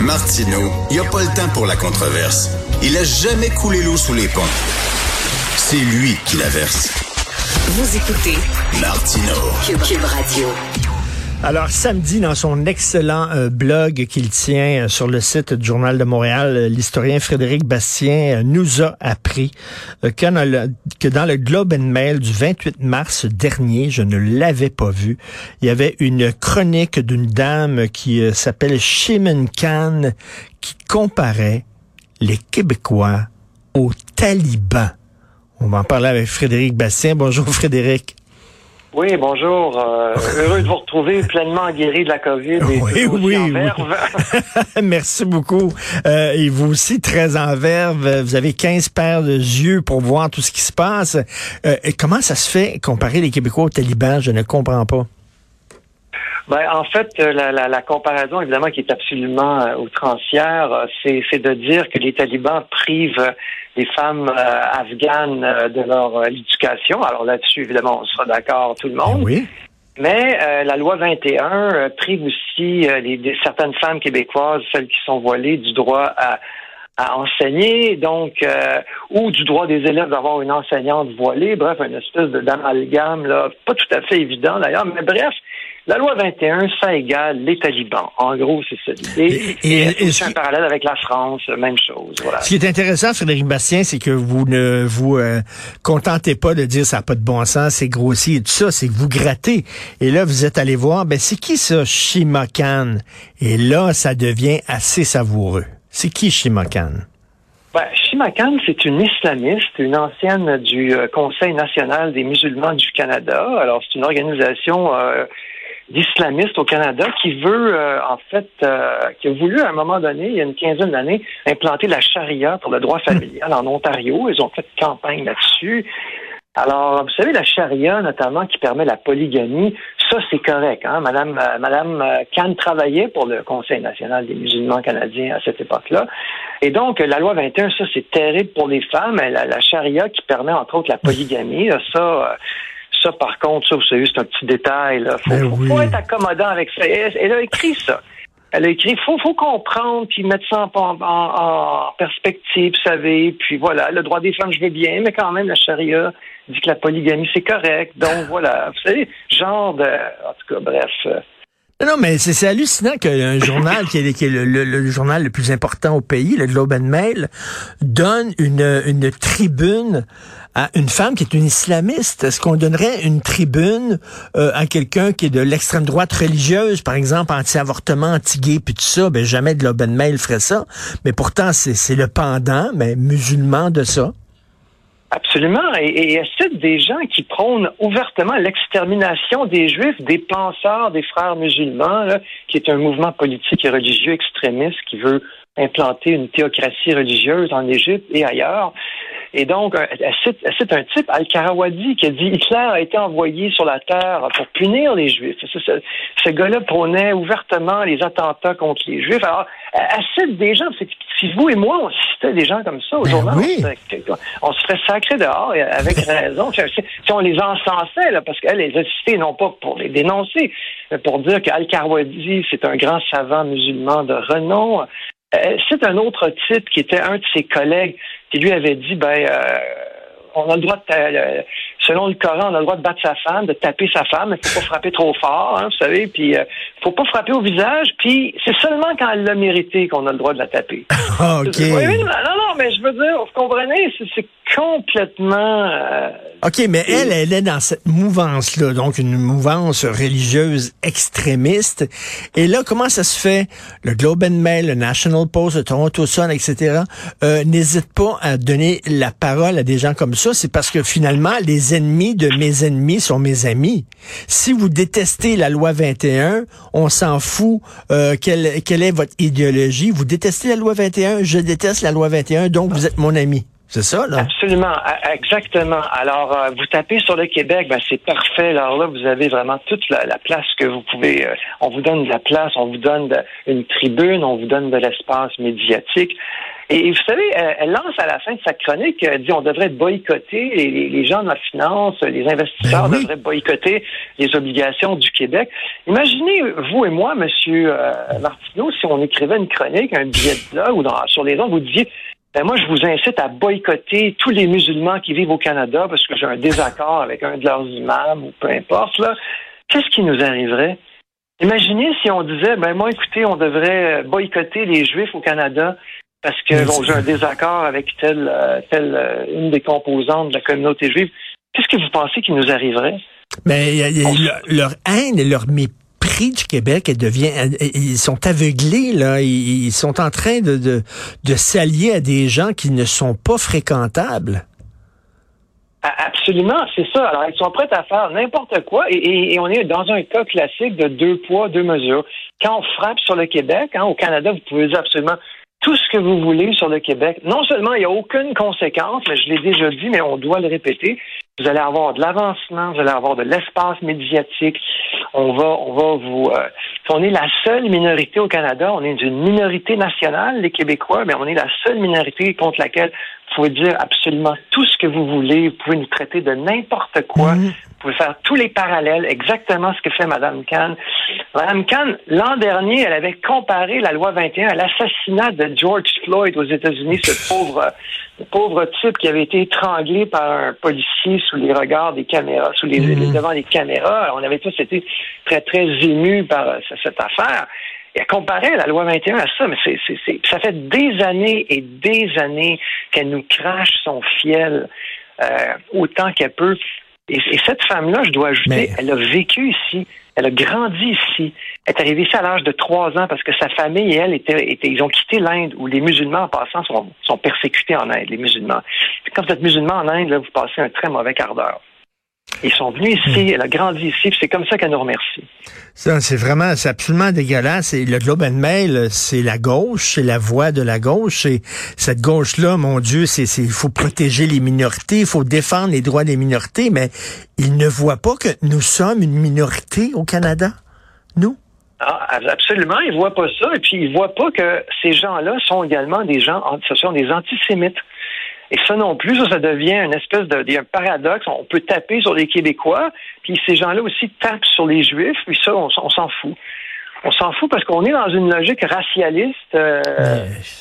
Martineau, il n'y a pas le temps pour la controverse. Il a jamais coulé l'eau sous les ponts. C'est lui qui la verse. Vous écoutez Martineau. Cube, Radio. Alors, samedi, dans son excellent euh, blog qu'il tient euh, sur le site du Journal de Montréal, euh, l'historien Frédéric Bastien nous a appris que dans, le, Globe and Mail du 28 mars dernier, je ne l'avais pas vu, il y avait une chronique d'une dame qui s'appelle Shimon Khan qui comparait les Québécois aux talibans. On va en parler avec Frédéric Bastien. Bonjour Frédéric. Oui, bonjour. Euh, heureux de vous retrouver pleinement guéri de la COVID. Et oui, oui, oui. Merci beaucoup. Euh, et vous aussi, très en verve. Vous avez 15 paires de yeux pour voir tout ce qui se passe. Euh, comment ça se fait comparer les Québécois aux talibans? Je ne comprends pas. Ben, en fait, la, la, la, comparaison, évidemment, qui est absolument euh, outrancière, c'est, c'est de dire que les talibans privent les femmes euh, afghanes euh, de leur éducation. Alors là-dessus, évidemment, on sera d'accord tout le monde. Oui. Mais la loi 21 prive aussi les, certaines femmes québécoises, celles qui sont voilées, du droit à, à enseigner, donc ou du droit des élèves d'avoir une enseignante voilée. Bref, une espèce d'amalgame là, pas tout à fait évident d'ailleurs, mais bref, la loi 21, ça égale les talibans. En gros, c'est ça l'idée. Et, et, un parallèle avec la France, même chose. Voilà. Ce qui est intéressant, Frédéric Bastien, c'est que vous ne vous euh, contentez pas de dire ça n'a pas de bon sens, c'est grossier et tout ça, c'est que vous grattez. Et là, vous êtes allé voir, ben c'est qui ça, Shimakan? Et là, ça devient assez savoureux. C'est qui Shimakan? Ben, Shimakan, c'est une islamiste, une ancienne du euh, Conseil national des musulmans du Canada. Alors, c'est une organisation euh, d'islamistes au Canada qui veut, euh, en fait, euh, qui a voulu à un moment donné, il y a une quinzaine d'années, implanter la charia pour le droit familial en Ontario. Ils ont fait campagne là-dessus. Alors, vous savez, la charia, notamment, qui permet la polygamie, ça, c'est correct. Hein? Madame, euh, Madame Khan travaillait pour le Conseil national des musulmans canadiens à cette époque-là. Et donc, la loi 21, ça, c'est terrible pour les femmes. La, la charia qui permet, entre autres, la polygamie, ça ça, par contre, ça, vous savez, c'est un petit détail. Il faut, ben faut, être accommodant avec ça. Elle, a écrit ça. Elle a écrit, faut, faut comprendre, puis mettre ça en, perspective, vous savez. Puis voilà, le droit des femmes, je veux bien, mais quand même, la charia dit que la polygamie, c'est correct. Donc voilà, vous savez, genre de... En tout cas, bref... Non, mais c'est hallucinant qu'un journal qui est, le, journal le plus important au pays, le Globe and Mail, donne une, une tribune à une femme qui est une islamiste? Est-ce qu'on donnerait une tribune euh, à quelqu'un qui est de l'extrême droite religieuse, par exemple anti-avortement, anti-gay, puis tout ça? Ben jamais de l'open mail ferait ça. Mais pourtant, c'est le pendant, mais musulman de ça. Absolument. Et, et des gens qui prônent ouvertement l'extermination des Juifs, des penseurs, des frères musulmans, qui est un mouvement politique et religieux extrémiste qui veut implanter une théocratie religieuse en Égypte et ailleurs. Et donc, c'est un type, Al-Karawadi, qui a dit Hitler a été envoyé sur la terre pour punir les Juifs. Ce, ce, gars-là prônait ouvertement les attentats contre les Juifs. Alors, elle cite des gens, si vous et moi, on citait des gens comme ça au ben on, se ferait sacrer dehors, avec raison. si on les encensait, là, parce qu'elle les a cités, non pas pour les dénoncer, mais pour dire qu'Al-Karawadi, c'est un grand savant musulman de renom. C'est un autre type qui était un de ses collègues qui lui avait dit, ben, euh, on a le droit de, euh, selon le Coran, on a le droit de battre sa femme, de taper sa femme, mais faut pas frapper trop fort, hein, vous savez, puis euh, faut pas frapper au visage, puis c'est seulement quand elle l'a mérité qu'on a le droit de la taper. OK. non, non, mais je veux dire, vous comprenez, c'est complètement... Euh, OK, mais elle, elle est dans cette mouvance-là, donc une mouvance religieuse extrémiste. Et là, comment ça se fait? Le Globe and Mail, le National Post, le Toronto Sun, etc., euh, n'hésite pas à donner la parole à des gens comme ça. C'est parce que finalement, les ennemis de mes ennemis sont mes amis. Si vous détestez la loi 21, on s'en fout euh, quelle, quelle est votre idéologie. Vous détestez la loi 21, je déteste la loi 21, donc vous êtes mon ami. C'est ça, là? Absolument, exactement. Alors, euh, vous tapez sur le Québec, ben, c'est parfait. Alors là, vous avez vraiment toute la, place que vous pouvez. Euh, on vous donne de la place, on vous donne une tribune, on vous donne de l'espace médiatique. Et, vous savez, elle, lance à la fin de sa chronique, elle dit on devrait boycotter les, gens de la finance, les investisseurs ben devraient boycotter les obligations du Québec. Imaginez, vous et moi, Monsieur euh, Martineau, si on écrivait une chronique, un billet de blog ou dans, sur les ondes, vous disiez ben moi, je vous incite à boycotter tous les musulmans qui vivent au Canada parce que j'ai un désaccord avec un de leurs imams ou peu importe. Là, qu'est-ce qui nous arriverait? Imaginez si on disait, ben moi, écoutez, on devrait boycotter les Juifs au Canada parce que bon, j'ai un désaccord avec telle, euh, telle euh, une des composantes de la communauté juive. Qu'est-ce que vous pensez qui nous arriverait? Mais leur haine et leur mépris du Québec, elle devient, ils sont aveuglés là, ils sont en train de, de, s'allier à des gens qui ne sont pas fréquentables. Absolument, c'est ça. Alors, ils sont prêts à faire n'importe quoi et, on est dans un cas classique de deux poids, deux mesures. Quand on frappe sur le Québec, hein, au Canada, vous pouvez dire absolument tout ce que vous voulez sur le Québec. Non seulement il n'y a aucune conséquence, mais je l'ai déjà dit, mais on doit le répéter. Vous allez avoir de l'avancement, vous allez avoir de l'espace médiatique. On va, on va vous. Euh, on est la seule minorité au Canada. On est une minorité nationale, les Québécois, mais on est la seule minorité contre laquelle vous pouvez dire absolument tout ce que vous voulez. Vous pouvez nous traiter de n'importe quoi. Mhm. Vous pouvez faire tous les parallèles, exactement ce que fait Mme Kahn. Mme Kahn, l'an dernier, elle avait comparé la loi 21 à l'assassinat de George Floyd aux États-Unis, ce pauvre, pauvre type qui avait été étranglé par un policier sous les regards des caméras, sous les, mhm. devant les caméras. On avait tous été très, très émus par euh, cette affaire. Et à comparer la loi 21 à ça, mais c'est, ça fait des années et des années qu'elle nous crache son fiel euh, autant qu'elle peut. Et, cette femme-là, je dois ajouter, elle a vécu ici, elle a grandi ici. Elle est arrivée ici à l'âge de trois ans parce que sa famille et elle étaient, ils ont quitté l'Inde où les musulmans en passant sont, sont persécutés en Inde, les musulmans. quand vous êtes musulman en Inde, là, vous passez un très mauvais quart d'heure. Ils sont venus ici, hmm. elle a grandi ici, c'est comme ça qu'elle nous remercie. Ça, c'est vraiment, c'est absolument dégueulasse. Et le Globe and Mail, c'est la gauche, c'est la voix de la gauche. Et cette gauche-là, mon Dieu, c'est, il faut protéger les minorités, il faut défendre les droits des minorités, mais ils ne voient pas que nous sommes une minorité au Canada, nous? Ah, absolument, ils voient pas ça. Et puis, ils voient pas que ces gens-là sont également des gens, ce sont des antisémites. Et ça non plus, ça, ça devient une espèce de, un paradoxe. On peut taper sur les Québécois, puis ces gens-là aussi tapent sur les Juifs, puis ça, on, s'en fout. On s'en fout parce qu'on est dans une logique racialiste, euh,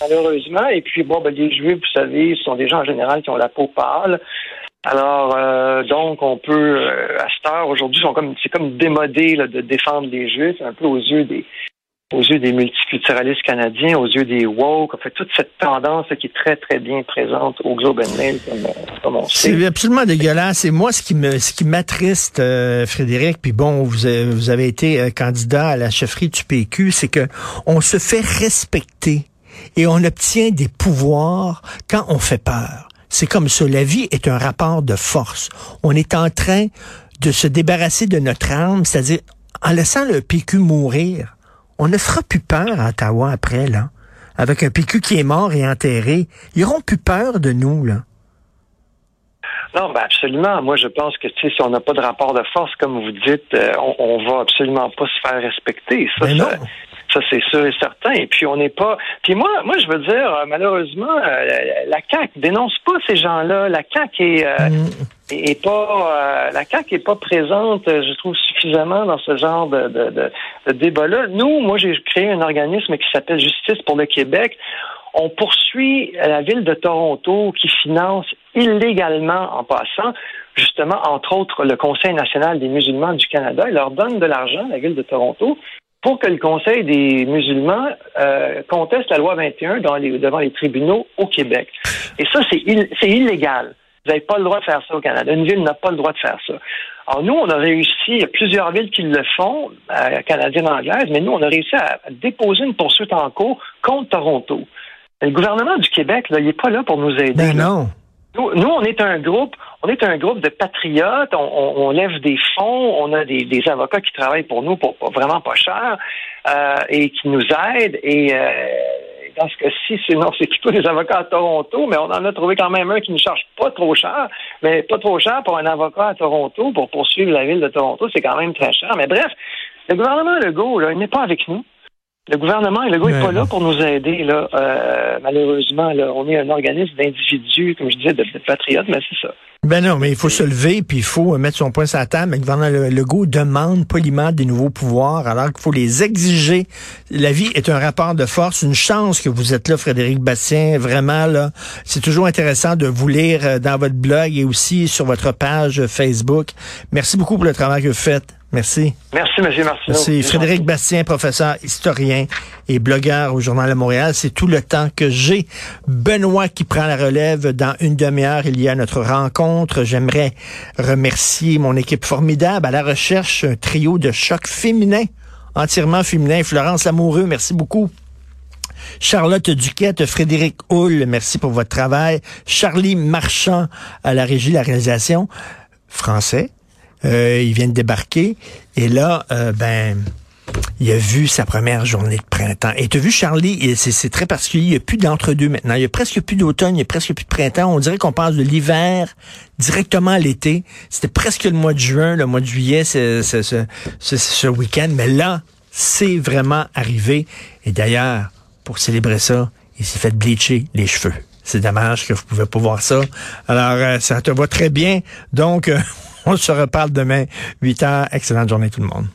malheureusement. Et puis, bon, ben, les Juifs, vous savez, ce sont des gens en général qui ont la peau pâle. Alors, euh, donc, on peut, euh, à cette heure, aujourd'hui, c'est comme démodé de défendre les Juifs, un peu aux yeux des, aux yeux des multiculturalistes canadiens, aux yeux des woke, en fait, toute cette tendance qui est très, très bien présente au Globe and comme, on sait. C'est absolument dégueulasse. Et moi, ce qui me, ce qui m'attriste, euh, Frédéric, puis bon, vous vous avez été euh, candidat à la chefferie du PQ, c'est que on se fait respecter et on obtient des pouvoirs quand on fait peur. C'est comme ça. La vie est un rapport de force. On est en train de se débarrasser de notre âme, c'est-à-dire en laissant le PQ mourir on ne fera plus peur à Ottawa après, là. Avec un PQ qui est mort et enterré. Ils n'auront plus peur de nous, là. Non, ben absolument. Moi, je pense que si on n'a pas de rapport de force, comme vous dites, euh, on, on va absolument pas se faire respecter. Ça, ben ça, c'est sûr et certain. Et puis on n'est pas. Puis moi, moi, je veux dire, euh, malheureusement, euh, la CAC dénonce pas ces gens-là. La CAC est, mm. Est pas. la CAC est pas présente, je trouve, suffisamment dans ce genre de, de, de débat-là. Nous, moi, j'ai créé un organisme qui s'appelle Justice pour le Québec. On poursuit la ville de Toronto qui finance illégalement, en passant, justement, entre autres, le Conseil national des musulmans du Canada. Il leur donne de l'argent, la ville de Toronto, pour que le Conseil des musulmans euh, conteste la loi 21 devant les tribunaux au Québec. Et ça, c'est illégal. Vous n'avez pas le droit de faire ça au Canada. Une ville n'a pas le droit de faire ça. Alors nous, on a réussi, il y a plusieurs villes qui le font, euh, canadiennes anglaises, mais nous, on a réussi à déposer une poursuite en cours contre Toronto. Le gouvernement du Québec, là, il n'est pas là pour nous aider. Ben non. Nous, nous, on est un groupe, on est un groupe de patriotes. On, on, lève des fonds, on a des, des, avocats qui travaillent pour nous pour, vraiment pas cher euh, et qui nous aident. Et, euh, dans ce cas-ci, c'est c'est plutôt des avocats à Toronto, mais on en a trouvé quand même un qui ne charge pas trop cher, mais pas trop cher pour un avocat à Toronto pour poursuivre la ville de Toronto, c'est quand même très cher. Mais bref, le gouvernement Legault, là, il n'est pas avec nous. Le gouvernement Legault n'est pas là pour nous aider. Là. Euh, malheureusement, là, on est un organisme d'individus, comme je disais, de, de patriotes, mais c'est ça. Ben non, mais il faut se lever, puis il faut mettre son point sur la table. Mais le gouvernement Legault demande poliment des nouveaux pouvoirs, alors qu'il faut les exiger. La vie est un rapport de force. Une chance que vous êtes là, Frédéric Bastien. Vraiment, là, c'est toujours intéressant de vous lire euh, dans votre blog et aussi sur votre page Facebook. Merci beaucoup pour le travail que vous faites. Merci. Merci, M. Martineau. Merci. Frédéric Bastien, professeur, historien et blogueur au Journal de Montréal. C'est tout le temps que j'ai. Benoît qui prend la relève dans une demi-heure. Il y a notre rencontre. J'aimerais remercier mon équipe formidable à la recherche, un trio de choc féminin, entièrement féminin. Florence Lamoureux, merci beaucoup. Charlotte Duquette, Frédéric Hull, merci pour votre travail. Charlie Marchand à la régie de la réalisation. Français, euh, il vient de débarquer. Et là, euh, ben, il a vu sa première journée de printemps. Et tu as vu, Charlie, c'est très particulier. Il n'y a plus d'entre-deux maintenant. Il n'y a presque plus d'automne, il n'y a presque plus de printemps. On dirait qu'on passe de l'hiver directement à l'été. C'était presque le mois de juin, le mois de juillet, ce, ce, ce, ce week-end. Mais là, c'est vraiment arrivé. Et d'ailleurs, pour célébrer ça, il s'est fait bleacher les cheveux. C'est dommage que vous pouvez pas voir ça. Alors, euh, ça te va très bien. Donc, euh, on se reparle demain, 8 heures. Excellente journée tout le monde.